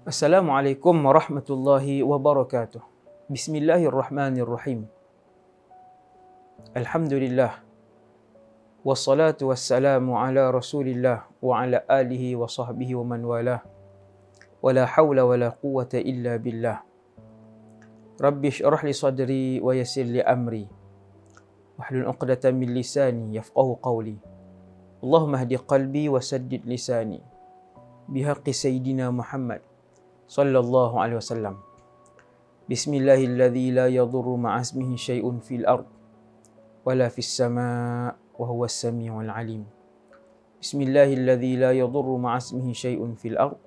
السلام عليكم ورحمة الله وبركاته. بسم الله الرحمن الرحيم. الحمد لله والصلاة والسلام على رسول الله وعلى آله وصحبه ومن والاه. ولا حول ولا قوة إلا بالله. رب اشرح لي صدري ويسر لي أمري. واحلل عقدة من لساني يفقه قولي. اللهم اهد قلبي وسدد لساني. بحق سيدنا محمد. Sallallahu alaihi wasallam. Bismillahilladzi la yadurru ma'a ismihi syai'un fil ard wala fis sama' wa huwa as-sami'ul 'alim. Bismillahilladzi la yadurru ma'a ismihi syai'un fil ard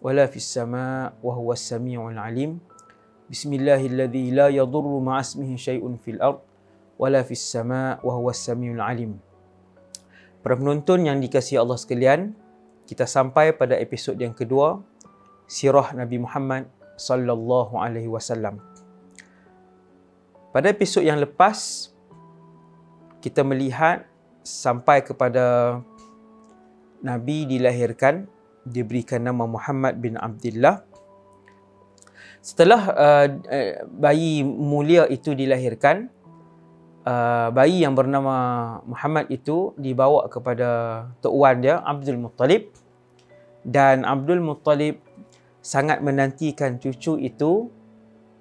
wala fis sama' wa huwa as-sami'ul 'alim. Bismillahilladzi la yadurru ma'a ismihi syai'un fil ard wala fis sama' wa huwa as-sami'ul 'alim. Para penonton yang dikasihi Allah sekalian, kita sampai pada episod yang kedua sirah Nabi Muhammad sallallahu alaihi wasallam. Pada episod yang lepas kita melihat sampai kepada Nabi dilahirkan diberikan nama Muhammad bin Abdullah. Setelah uh, bayi mulia itu dilahirkan, uh, bayi yang bernama Muhammad itu dibawa kepada tok wan dia Abdul Muttalib dan Abdul Muttalib sangat menantikan cucu itu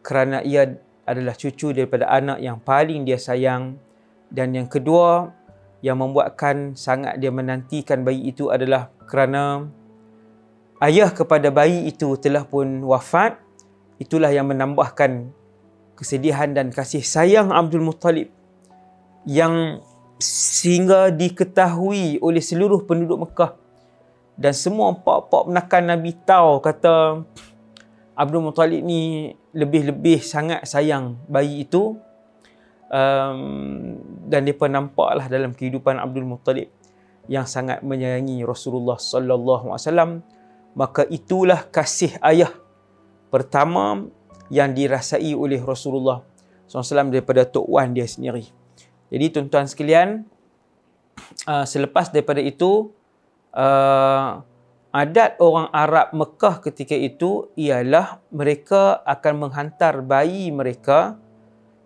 kerana ia adalah cucu daripada anak yang paling dia sayang. Dan yang kedua yang membuatkan sangat dia menantikan bayi itu adalah kerana ayah kepada bayi itu telah pun wafat. Itulah yang menambahkan kesedihan dan kasih sayang Abdul Muttalib yang sehingga diketahui oleh seluruh penduduk Mekah dan semua pak-pak penakan Nabi tahu kata Abdul Muttalib ni lebih-lebih sangat sayang bayi itu um, dan mereka nampaklah dalam kehidupan Abdul Muttalib yang sangat menyayangi Rasulullah sallallahu alaihi wasallam maka itulah kasih ayah pertama yang dirasai oleh Rasulullah SAW daripada Tok Wan dia sendiri. Jadi tuan-tuan sekalian, uh, selepas daripada itu, uh, adat orang Arab Mekah ketika itu ialah mereka akan menghantar bayi mereka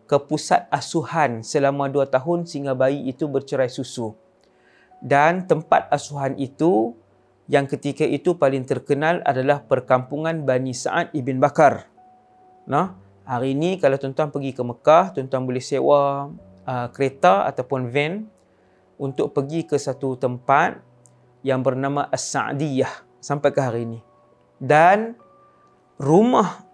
ke pusat asuhan selama dua tahun sehingga bayi itu bercerai susu. Dan tempat asuhan itu yang ketika itu paling terkenal adalah perkampungan Bani Sa'ad Ibn Bakar. Nah, hari ini kalau tuan-tuan pergi ke Mekah, tuan-tuan boleh sewa uh, kereta ataupun van untuk pergi ke satu tempat yang bernama As-Sa'diyah sampai ke hari ini. Dan rumah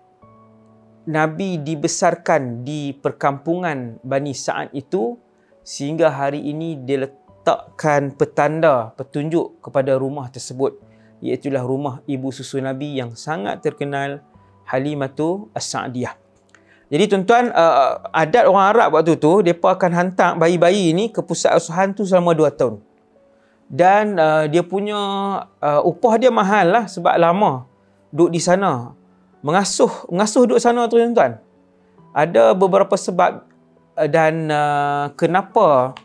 Nabi dibesarkan di perkampungan Bani Sa'ad itu sehingga hari ini diletakkan petanda petunjuk kepada rumah tersebut iaitu rumah ibu susu Nabi yang sangat terkenal Halimatu As-Sa'diyah. Jadi tuan-tuan, uh, adat orang Arab waktu tu, mereka akan hantar bayi-bayi ini ke pusat asuhan tu selama 2 tahun dan uh, dia punya uh, upah dia mahal lah sebab lama duduk di sana. Mengasuh mengasuh duduk sana tu tuan-tuan. Ada beberapa sebab uh, dan uh, kenapa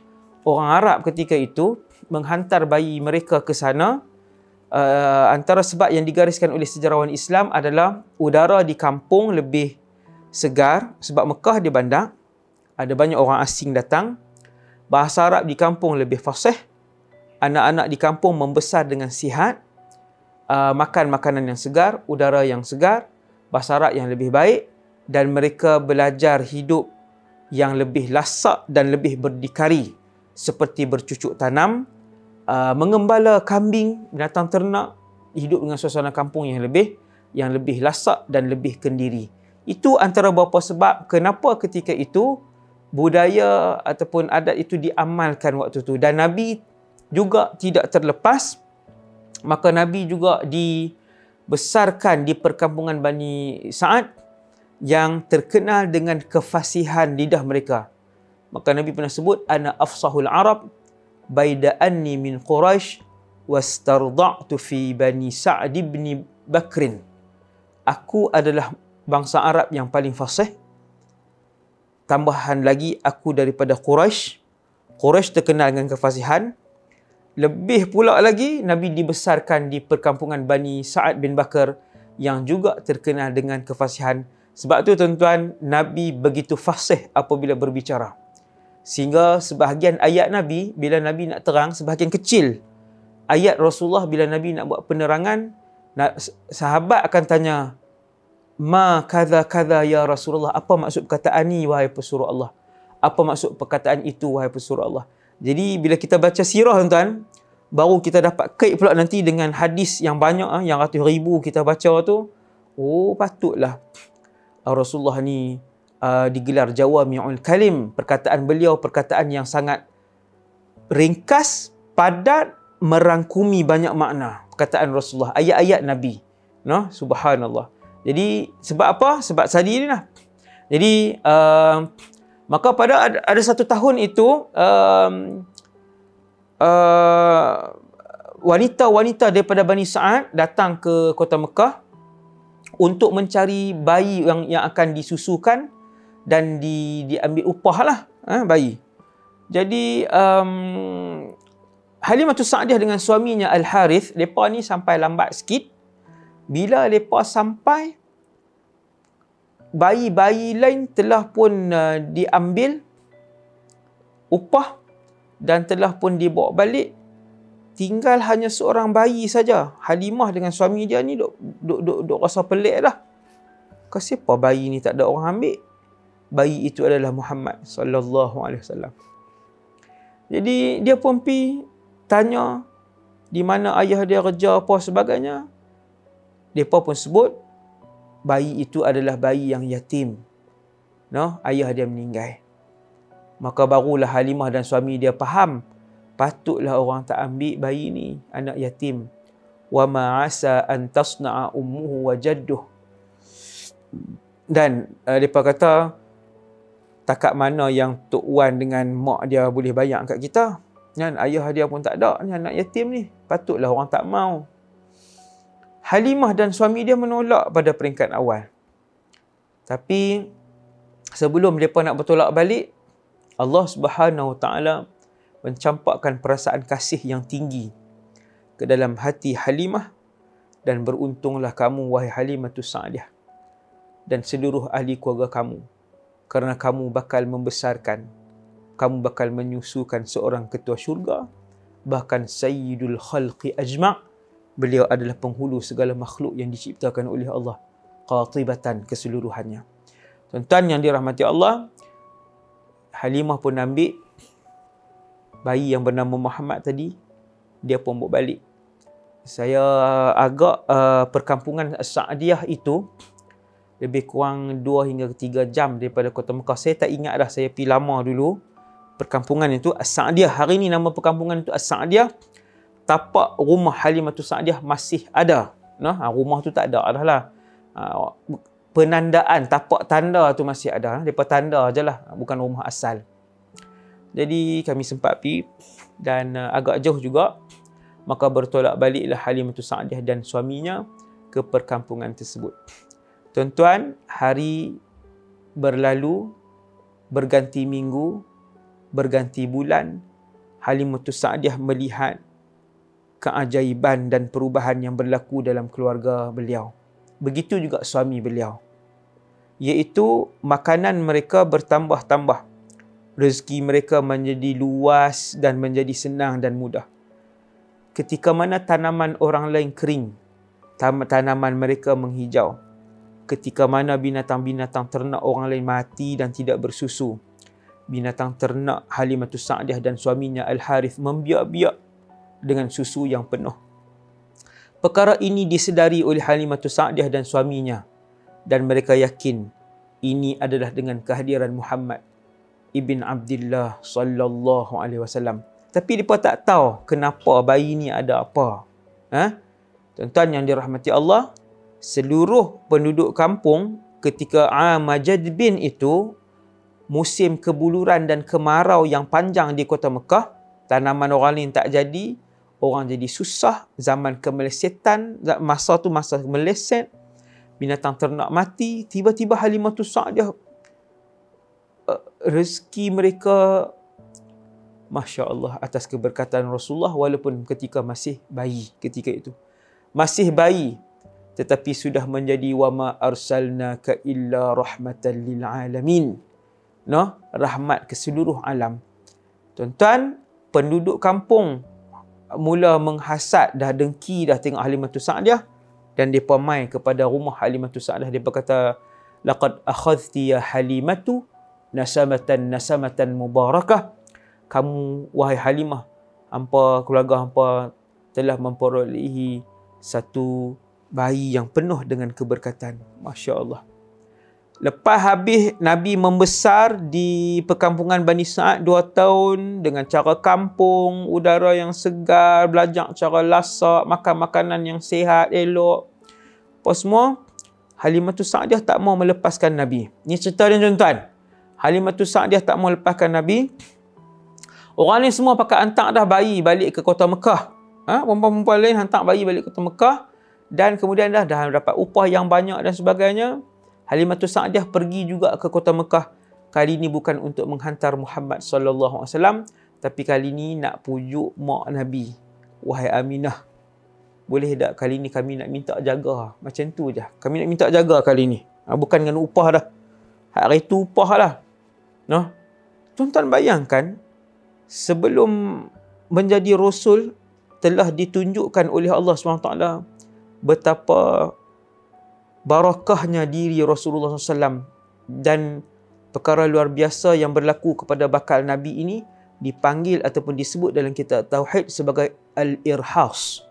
orang Arab ketika itu menghantar bayi mereka ke sana. Uh, antara sebab yang digariskan oleh sejarawan Islam adalah udara di kampung lebih segar sebab Mekah di bandar. Ada banyak orang asing datang. Bahasa Arab di kampung lebih fasih anak-anak di kampung membesar dengan sihat, uh, makan makanan yang segar, udara yang segar, bahasa Arab yang lebih baik dan mereka belajar hidup yang lebih lasak dan lebih berdikari seperti bercucuk tanam, uh, mengembala kambing, binatang ternak, hidup dengan suasana kampung yang lebih yang lebih lasak dan lebih kendiri. Itu antara beberapa sebab kenapa ketika itu budaya ataupun adat itu diamalkan waktu itu dan Nabi juga tidak terlepas maka Nabi juga dibesarkan di perkampungan Bani Sa'ad yang terkenal dengan kefasihan lidah mereka. Maka Nabi pernah sebut ana afsahul arab baida anni min quraisy wastarda'tu fi bani sa'd ibn bakrin. Aku adalah bangsa Arab yang paling fasih. Tambahan lagi aku daripada Quraisy Quraisy terkenal dengan kefasihan lebih pula lagi Nabi dibesarkan di perkampungan Bani Sa'ad bin Bakar yang juga terkenal dengan kefasihan. Sebab tu tuan-tuan, Nabi begitu fasih apabila berbicara. Sehingga sebahagian ayat Nabi, bila Nabi nak terang, sebahagian kecil ayat Rasulullah bila Nabi nak buat penerangan, sahabat akan tanya, Ma kada kada ya Rasulullah, apa maksud perkataan ni wahai pesuruh Allah? Apa maksud perkataan itu wahai pesuruh Allah? Jadi bila kita baca sirah tuan-tuan, baru kita dapat kait pula nanti dengan hadis yang banyak ah, yang ratus ribu kita baca tu. Oh patutlah Rasulullah ni uh, digelar Jawami'ul Kalim. Perkataan beliau perkataan yang sangat ringkas, padat, merangkumi banyak makna. Perkataan Rasulullah, ayat-ayat Nabi. No? Subhanallah. Jadi sebab apa? Sebab tadi ni lah. Jadi uh, maka pada ada, ada satu tahun itu um, uh, wanita-wanita daripada Bani Sa'ad datang ke kota Mekah untuk mencari bayi yang yang akan disusukan dan di diambil upah lah eh, bayi. Jadi um, Halimah Sa'diah dengan suaminya Al Harith, depa ni sampai lambat sikit bila mereka sampai bayi-bayi lain telah pun uh, diambil upah dan telah pun dibawa balik. Tinggal hanya seorang bayi saja. Halimah dengan suami dia ni duk duk duk, duk rasa pelik dah kenapa bayi ni tak ada orang ambil? Bayi itu adalah Muhammad sallallahu alaihi wasallam. Jadi dia pun pi tanya di mana ayah dia kerja apa sebagainya. Mereka pun sebut bayi itu adalah bayi yang yatim. No, ayah dia meninggal. Maka barulah Halimah dan suami dia faham, patutlah orang tak ambil bayi ni, anak yatim. Wa ma asa an tasna'a ummuhu wa jadduh. Dan uh, depa kata takat mana yang Tok Wan dengan mak dia boleh bayar kat kita? Kan ayah dia pun tak ada ni anak yatim ni. Patutlah orang tak mau. Halimah dan suami dia menolak pada peringkat awal. Tapi sebelum mereka nak bertolak balik, Allah Subhanahu taala mencampakkan perasaan kasih yang tinggi ke dalam hati Halimah dan beruntunglah kamu wahai Halimah tu Sa'diyah dan seluruh ahli keluarga kamu kerana kamu bakal membesarkan kamu bakal menyusukan seorang ketua syurga bahkan sayyidul khalqi ajma' beliau adalah penghulu segala makhluk yang diciptakan oleh Allah qatibatan keseluruhannya. Tuan-tuan yang dirahmati Allah Halimah pun ambil bayi yang bernama Muhammad tadi dia pun bawa balik. Saya agak uh, perkampungan Sa'diyah itu lebih kurang 2 hingga 3 jam daripada kota Mekah. Saya tak ingat dah saya pergi lama dulu perkampungan itu. As-Sa'diyah hari ini nama perkampungan itu As-Sa'diyah tapak rumah Halimatus Sa'diyah masih ada. Nah, ha, rumah tu tak ada dah lah. Ha, penandaan, tapak tanda tu masih ada. Depa tanda je lah, bukan rumah asal. Jadi kami sempat pergi dan agak jauh juga. Maka bertolak baliklah Halimatus Sa'diyah dan suaminya ke perkampungan tersebut. Tuan-tuan, hari berlalu, berganti minggu, berganti bulan, Halimatus Sa'diyah melihat keajaiban dan perubahan yang berlaku dalam keluarga beliau. Begitu juga suami beliau. Iaitu makanan mereka bertambah-tambah. Rezeki mereka menjadi luas dan menjadi senang dan mudah. Ketika mana tanaman orang lain kering, tanaman mereka menghijau. Ketika mana binatang-binatang ternak orang lain mati dan tidak bersusu, binatang ternak Halimatus Sa'diah dan suaminya Al-Harith membiak-biak dengan susu yang penuh. Perkara ini disedari oleh Halimatus Sa'diah dan suaminya dan mereka yakin ini adalah dengan kehadiran Muhammad ibn Abdullah sallallahu alaihi wasallam. Tapi mereka tak tahu kenapa bayi ini ada apa. Ha? Tuan-tuan yang dirahmati Allah, seluruh penduduk kampung ketika Amajad bin itu musim kebuluran dan kemarau yang panjang di kota Mekah, tanaman orang lain tak jadi, orang jadi susah, zaman kemelesetan, masa tu masa meleset, binatang ternak mati, tiba-tiba Halimah tu Sa'diah uh, rezeki mereka Masya Allah atas keberkatan Rasulullah walaupun ketika masih bayi ketika itu. Masih bayi. tetapi sudah menjadi wa ma arsalnaka illa rahmatan lil alamin no rahmat ke seluruh alam tuan-tuan penduduk kampung mula menghasad dah dengki dah tengok Halimatu Sa'diah dan depa mai kepada rumah Halimatu Sa'diah. Depa kata laqad akhadhti ya Halimatu nasamatan nasamatan mubarakah. Kamu wahai Halimah hampa keluarga hampa telah memperolehi satu bayi yang penuh dengan keberkatan. masya-Allah Lepas habis Nabi membesar di perkampungan Bani Sa'ad dua tahun dengan cara kampung, udara yang segar, belajar cara lasak, makan makanan yang sihat, elok. Apa semua, Halimatul Sa'adiah tak mau melepaskan Nabi. Ini cerita dia tuan-tuan. Halimatul Sa'adiah tak mau lepaskan Nabi. Orang ni semua pakai hantar dah bayi balik ke kota Mekah. Ha? Perempuan-perempuan lain hantar bayi balik ke kota Mekah. Dan kemudian dah, dah dapat upah yang banyak dan sebagainya. Halimatul Sa'diah pergi juga ke kota Mekah. Kali ini bukan untuk menghantar Muhammad sallallahu alaihi wasallam, tapi kali ini nak pujuk mak Nabi. Wahai Aminah, boleh tak kali ini kami nak minta jaga? Macam tu je. Kami nak minta jaga kali ini. Ha, bukan dengan upah dah. Hari itu upah lah. No? Tuan-tuan bayangkan, sebelum menjadi Rasul, telah ditunjukkan oleh Allah SWT betapa barakahnya diri Rasulullah SAW dan perkara luar biasa yang berlaku kepada bakal Nabi ini dipanggil ataupun disebut dalam kitab Tauhid sebagai Al-Irhas.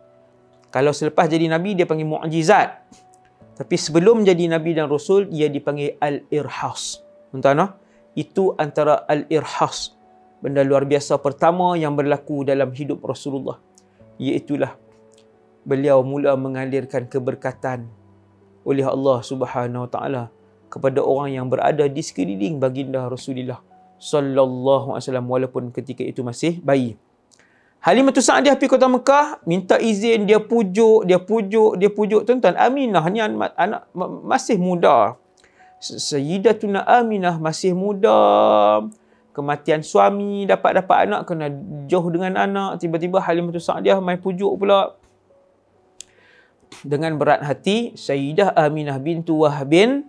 Kalau selepas jadi Nabi, dia panggil Mu'jizat. Tapi sebelum jadi Nabi dan Rasul, dia dipanggil Al-Irhas. Tuan-tuan, itu antara Al-Irhas. Benda luar biasa pertama yang berlaku dalam hidup Rasulullah. Iaitulah beliau mula mengalirkan keberkatan oleh Allah Subhanahu Wa Taala kepada orang yang berada di sekeliling baginda Rasulullah sallallahu alaihi wasallam walaupun ketika itu masih bayi. Halimah Sa'diah pergi kota Mekah, minta izin, dia pujuk, dia pujuk, dia pujuk. Tuan-tuan, Aminah ni anak, anak masih muda. Sayyidatuna Aminah masih muda. Kematian suami, dapat-dapat anak, kena jauh dengan anak. Tiba-tiba Halimah Sa'diah main pujuk pula dengan berat hati Sayyidah Aminah bintu Wahbin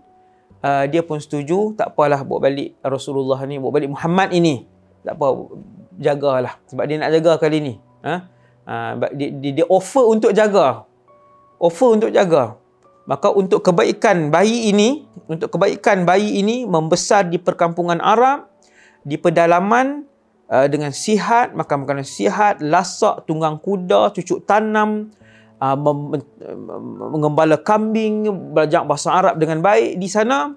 uh, dia pun setuju tak apalah bawa balik Rasulullah ni bawa balik Muhammad ini. Tak apa jagalah. Sebab dia nak jaga kali ni. Ha? Uh, dia, dia, dia offer untuk jaga. Offer untuk jaga. Maka untuk kebaikan bayi ini untuk kebaikan bayi ini membesar di perkampungan Arab di pedalaman uh, dengan sihat makan makanan sihat lasak tunggang kuda cucuk tanam uh, mengembala kambing, belajar bahasa Arab dengan baik di sana,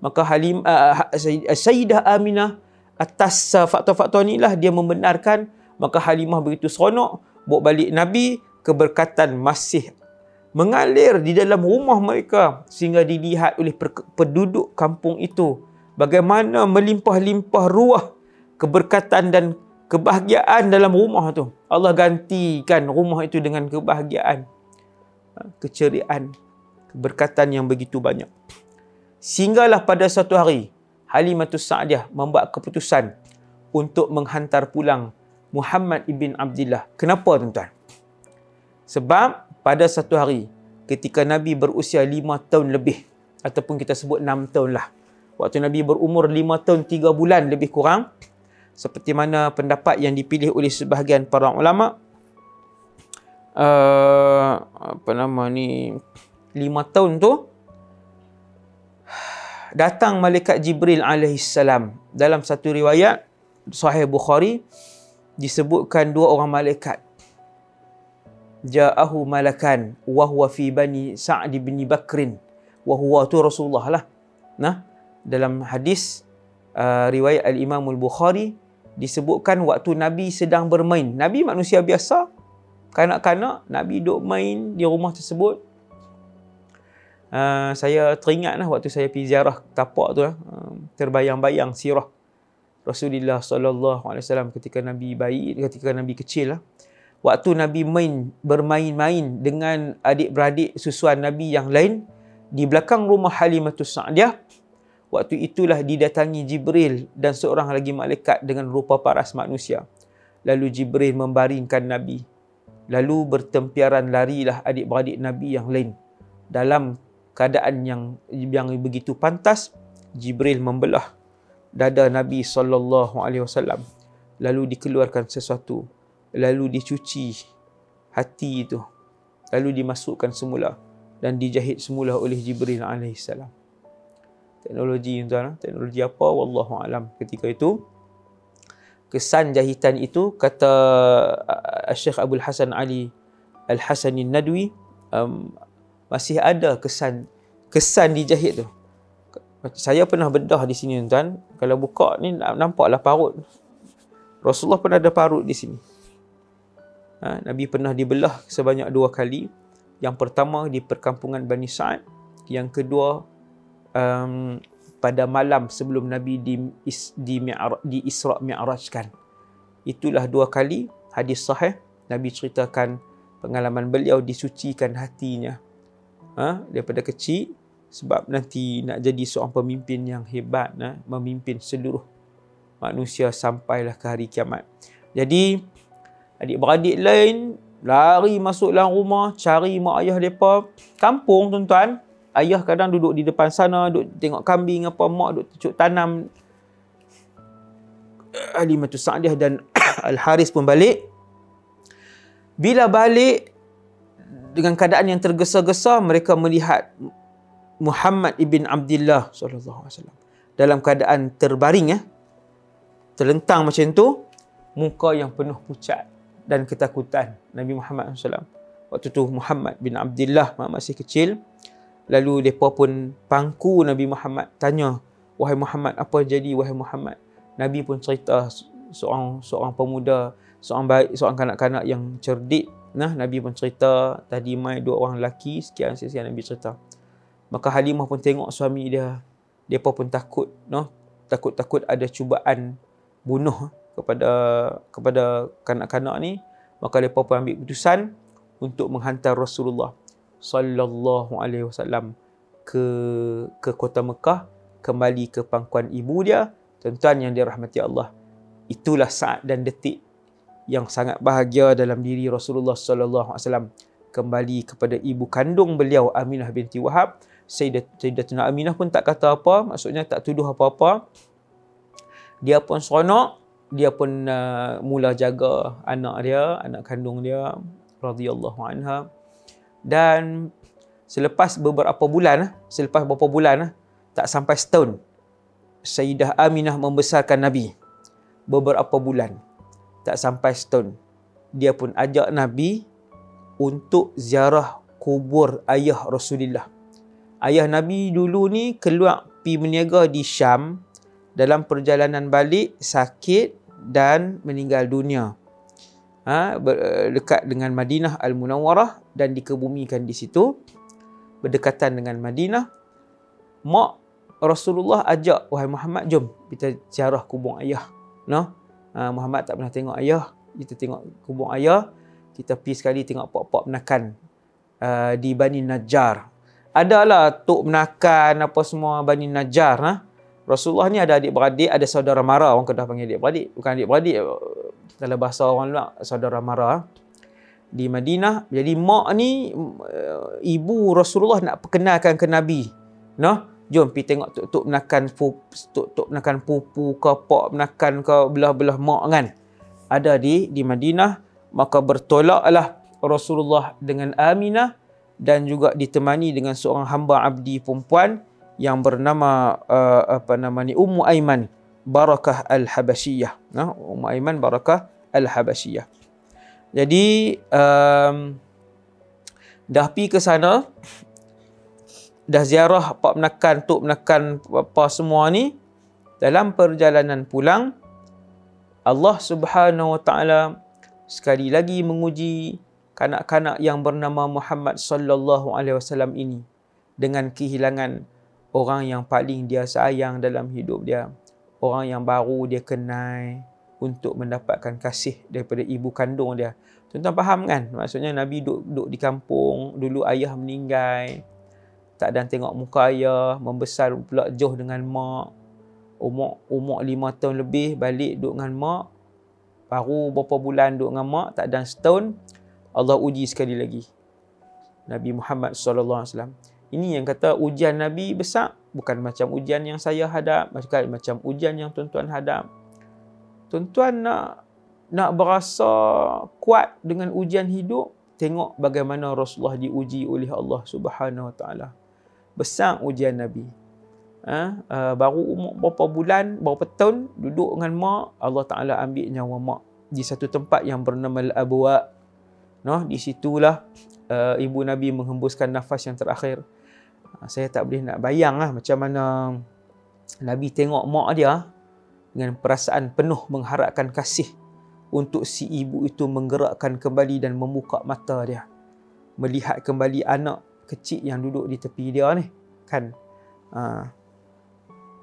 maka Halim uh, Sayyidah Aminah atas uh, faktor-faktor inilah dia membenarkan. Maka Halimah begitu seronok bawa balik Nabi keberkatan masih mengalir di dalam rumah mereka sehingga dilihat oleh penduduk kampung itu. Bagaimana melimpah-limpah ruah keberkatan dan kebahagiaan dalam rumah tu. Allah gantikan rumah itu dengan kebahagiaan, ha, keceriaan, keberkatan yang begitu banyak. Sehinggalah pada satu hari, Halimatus Sa'diah membuat keputusan untuk menghantar pulang Muhammad ibn Abdullah. Kenapa tuan-tuan? Sebab pada satu hari, ketika Nabi berusia lima tahun lebih, ataupun kita sebut enam tahun lah. Waktu Nabi berumur lima tahun tiga bulan lebih kurang, seperti mana pendapat yang dipilih oleh sebahagian para ulama uh, apa nama ni lima tahun tu datang malaikat Jibril alaihissalam dalam satu riwayat sahih Bukhari disebutkan dua orang malaikat. Ja'ahu malakan wa huwa fi bani Sa'd bin Bakrin wa huwa tu Rasulullah lah. Nah dalam hadis uh, riwayat al-Imam al-Bukhari disebutkan waktu Nabi sedang bermain. Nabi manusia biasa, kanak-kanak, Nabi duduk main di rumah tersebut. Uh, saya teringat lah waktu saya pergi ziarah tapak tu uh, terbayang-bayang sirah Rasulullah sallallahu alaihi wasallam ketika Nabi bayi ketika Nabi kecil lah. Waktu Nabi main bermain-main dengan adik-beradik susuan Nabi yang lain di belakang rumah Halimatus Sa'diah Waktu itulah didatangi Jibril dan seorang lagi malaikat dengan rupa paras manusia. Lalu Jibril membaringkan Nabi. Lalu bertempiaran larilah adik-beradik Nabi yang lain. dalam keadaan yang yang begitu pantas Jibril membelah dada Nabi sallallahu alaihi wasallam lalu dikeluarkan sesuatu lalu dicuci hati itu lalu dimasukkan semula dan dijahit semula oleh Jibril alaihi salam teknologi tuan teknologi apa wallahu alam ketika itu kesan jahitan itu kata uh, Syekh Abdul Hasan Ali Al-Hasanin Nadwi um, masih ada kesan kesan dijahit tu. Saya pernah bedah di sini tuan. Kalau buka ni nampaklah parut. Rasulullah pernah ada parut di sini. Ha, Nabi pernah dibelah sebanyak dua kali. Yang pertama di perkampungan Bani Sa'ad. Yang kedua um, pada malam sebelum Nabi di is, di, di Isra Mi'rajkan. Itulah dua kali hadis sahih Nabi ceritakan pengalaman beliau disucikan hatinya. Ha? daripada kecil sebab nanti nak jadi seorang pemimpin yang hebat ha? memimpin seluruh manusia sampailah ke hari kiamat. Jadi adik-beradik lain lari masuk dalam rumah cari mak ayah depa kampung tuan-tuan ayah kadang duduk di depan sana duduk tengok kambing apa mak duduk cucuk tanam. Halimatu Sa'diyah dan Al Haris pun balik. Bila balik dengan keadaan yang tergesa-gesa mereka melihat Muhammad ibn Abdullah sallallahu alaihi wasallam. Dalam keadaan terbaring ya. Terlentang macam tu muka yang penuh pucat dan ketakutan Nabi Muhammad SAW. Waktu tu Muhammad bin Abdullah masih kecil Lalu mereka pun pangku Nabi Muhammad tanya, "Wahai Muhammad, apa jadi wahai Muhammad?" Nabi pun cerita seorang seorang pemuda, seorang baik, seorang kanak-kanak yang cerdik. Nah, Nabi pun cerita tadi mai dua orang lelaki, sekian sekian Nabi cerita. Maka Halimah pun tengok suami dia. Depa pun takut, noh. Takut-takut ada cubaan bunuh kepada kepada kanak-kanak ni. Maka depa pun ambil keputusan untuk menghantar Rasulullah sallallahu alaihi wasallam ke ke kota Mekah kembali ke pangkuan ibu dia tuan-tuan yang dirahmati Allah. Itulah saat dan detik yang sangat bahagia dalam diri Rasulullah sallallahu alaihi wasallam. Kembali kepada ibu kandung beliau Aminah binti Wahab. Sayyidatuna Aminah pun tak kata apa maksudnya tak tuduh apa-apa. Dia pun seronok dia pun uh, mula jaga anak dia anak kandung dia radhiyallahu anha dan selepas beberapa bulan, eh, selepas beberapa bulan, eh, tak sampai setahun, Sayyidah Aminah membesarkan Nabi. Beberapa bulan, tak sampai setahun, dia pun ajak Nabi untuk ziarah kubur ayah Rasulullah. Ayah Nabi dulu ni keluar pi meniaga di Syam dalam perjalanan balik sakit dan meninggal dunia ha, dekat dengan Madinah Al-Munawwarah dan dikebumikan di situ berdekatan dengan Madinah mak Rasulullah ajak wahai Muhammad jom kita ziarah kubur ayah no ha, Muhammad tak pernah tengok ayah kita tengok kubur ayah kita pergi sekali tengok pok-pok menakan uh, di Bani Najjar adalah tok menakan apa semua Bani Najjar ha? Rasulullah ni ada adik-beradik, ada saudara mara. Orang kena panggil adik-beradik. Bukan adik-beradik, dalam bahasa orang luar saudara mara di Madinah jadi mak ni eh, ibu Rasulullah nak perkenalkan ke Nabi. Noh jom pi tengok tok-tok menakan tok-tok menakan pupu ke pak menakan ke belah-belah mak kan. Ada di di Madinah maka bertolaklah Rasulullah dengan Aminah dan juga ditemani dengan seorang hamba abdi perempuan yang bernama uh, apa nama ni Ummu Aiman Barakah Al-Habasyiyah. Nah, Ummu Aiman Barakah Al-Habasyiyah. Jadi um, dah pi ke sana dah ziarah pak menakan tok menakan apa semua ni dalam perjalanan pulang Allah Subhanahu Wa Taala sekali lagi menguji kanak-kanak yang bernama Muhammad sallallahu alaihi wasallam ini dengan kehilangan orang yang paling dia sayang dalam hidup dia orang yang baru dia kenal untuk mendapatkan kasih daripada ibu kandung dia. Tuan-tuan faham kan? Maksudnya Nabi duduk, duduk di kampung, dulu ayah meninggal. Tak ada tengok muka ayah, membesar pula jauh dengan mak. Umur umur lima tahun lebih balik duduk dengan mak. Baru beberapa bulan duduk dengan mak, tak ada setahun. Allah uji sekali lagi. Nabi Muhammad sallallahu alaihi wasallam. Ini yang kata ujian Nabi besar bukan macam ujian yang saya hadap, macam macam ujian yang tuan-tuan hadap. Tuan-tuan nak nak berasa kuat dengan ujian hidup, tengok bagaimana Rasulullah diuji oleh Allah Subhanahu Wa Taala. Besar ujian Nabi. Ha? Uh, baru umur berapa bulan, berapa tahun duduk dengan mak, Allah Taala ambil nyawa mak di satu tempat yang bernama Al-Abwa. No, di situlah uh, ibu Nabi menghembuskan nafas yang terakhir. Uh, saya tak boleh nak bayang lah macam mana Nabi tengok mak dia dengan perasaan penuh mengharapkan kasih untuk si ibu itu menggerakkan kembali dan membuka mata dia. Melihat kembali anak kecil yang duduk di tepi dia ni kan? Uh,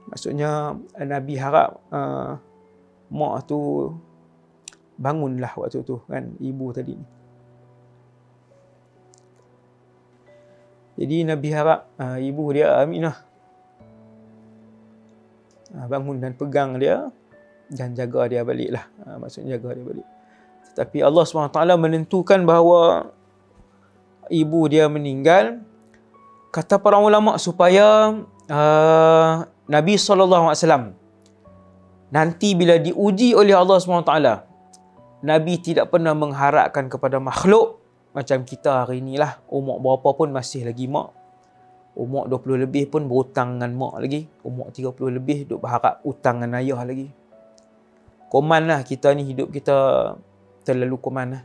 maksudnya nabi harap uh, mak tu bangunlah waktu tu kan? Ibu tadi ni jadi nabi harap uh, ibu dia aminah uh, bangun dan pegang dia dan jaga dia balik lah. Ha, maksudnya jaga dia balik. Tetapi Allah SWT menentukan bahawa ibu dia meninggal. Kata para ulama supaya uh, Nabi SAW nanti bila diuji oleh Allah SWT Nabi tidak pernah mengharapkan kepada makhluk macam kita hari inilah umur berapa pun masih lagi mak umur 20 lebih pun berhutang dengan mak lagi umur 30 lebih duk berharap hutang dengan ayah lagi koman lah kita ni hidup kita terlalu koman lah.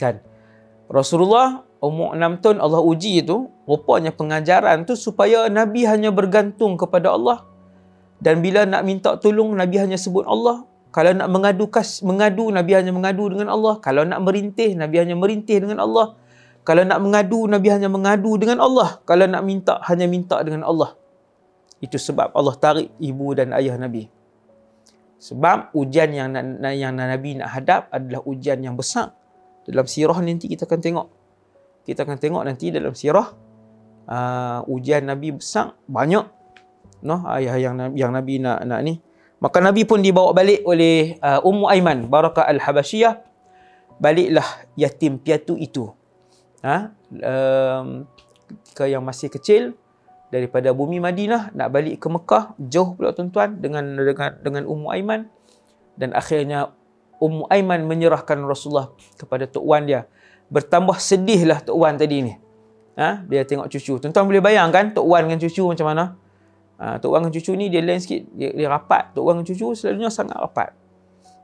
Kan? Rasulullah umur 6 tahun Allah uji itu, rupanya pengajaran tu supaya Nabi hanya bergantung kepada Allah. Dan bila nak minta tolong, Nabi hanya sebut Allah. Kalau nak mengadu, kas, mengadu, Nabi hanya mengadu dengan Allah. Kalau nak merintih, Nabi hanya merintih dengan Allah. Kalau nak mengadu, Nabi hanya mengadu dengan Allah. Kalau nak minta, hanya minta dengan Allah. Itu sebab Allah tarik ibu dan ayah Nabi. Sebab ujian yang yang Nabi nak hadap adalah ujian yang besar. Dalam sirah nanti kita akan tengok. Kita akan tengok nanti dalam sirah uh, ujian Nabi besar banyak. No, ayah yang yang Nabi nak nak ni. Maka Nabi pun dibawa balik oleh uh, Ummu Aiman Barakah Al-Habasyiyah. Baliklah yatim piatu itu. Ha? Um, ketika yang masih kecil, daripada bumi Madinah nak balik ke Mekah jauh pula tuan-tuan dengan dengan dengan Ummu Aiman dan akhirnya Ummu Aiman menyerahkan Rasulullah kepada tok wan dia bertambah sedihlah tok wan tadi ni ha dia tengok cucu tuan-tuan boleh bayangkan tok wan dengan cucu macam mana ha, tok dengan cucu ni dia lain sikit. Dia, dia rapat. Tok wan dengan cucu selalunya sangat rapat.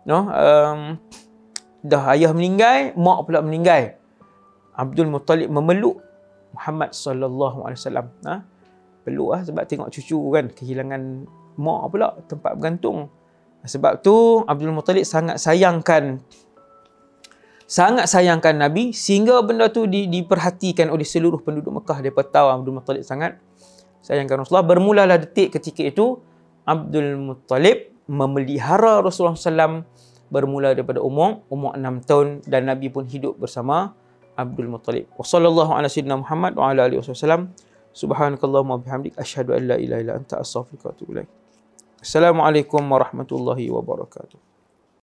No um, dah ayah meninggal mak pula meninggal. Abdul Muttalib memeluk Muhammad sallallahu alaihi wasallam. Ha? Perlu lah sebab tengok cucu kan kehilangan mak pula tempat bergantung. Sebab tu Abdul Muttalib sangat sayangkan sangat sayangkan Nabi sehingga benda tu di, diperhatikan oleh seluruh penduduk Mekah. Dia tahu Abdul Muttalib sangat sayangkan Rasulullah bermulalah detik ketika itu Abdul Muttalib memelihara Rasulullah SAW bermula daripada umur umur 6 tahun dan Nabi pun hidup bersama Abdul Muttalib. Wassalamualaikum warahmatullahi wabarakatuh. Subhanakallahumma bihamdik asyhadu an la ilaha illa anta astaghfiruka wa atubu ilaik. Assalamualaikum warahmatullahi wabarakatuh.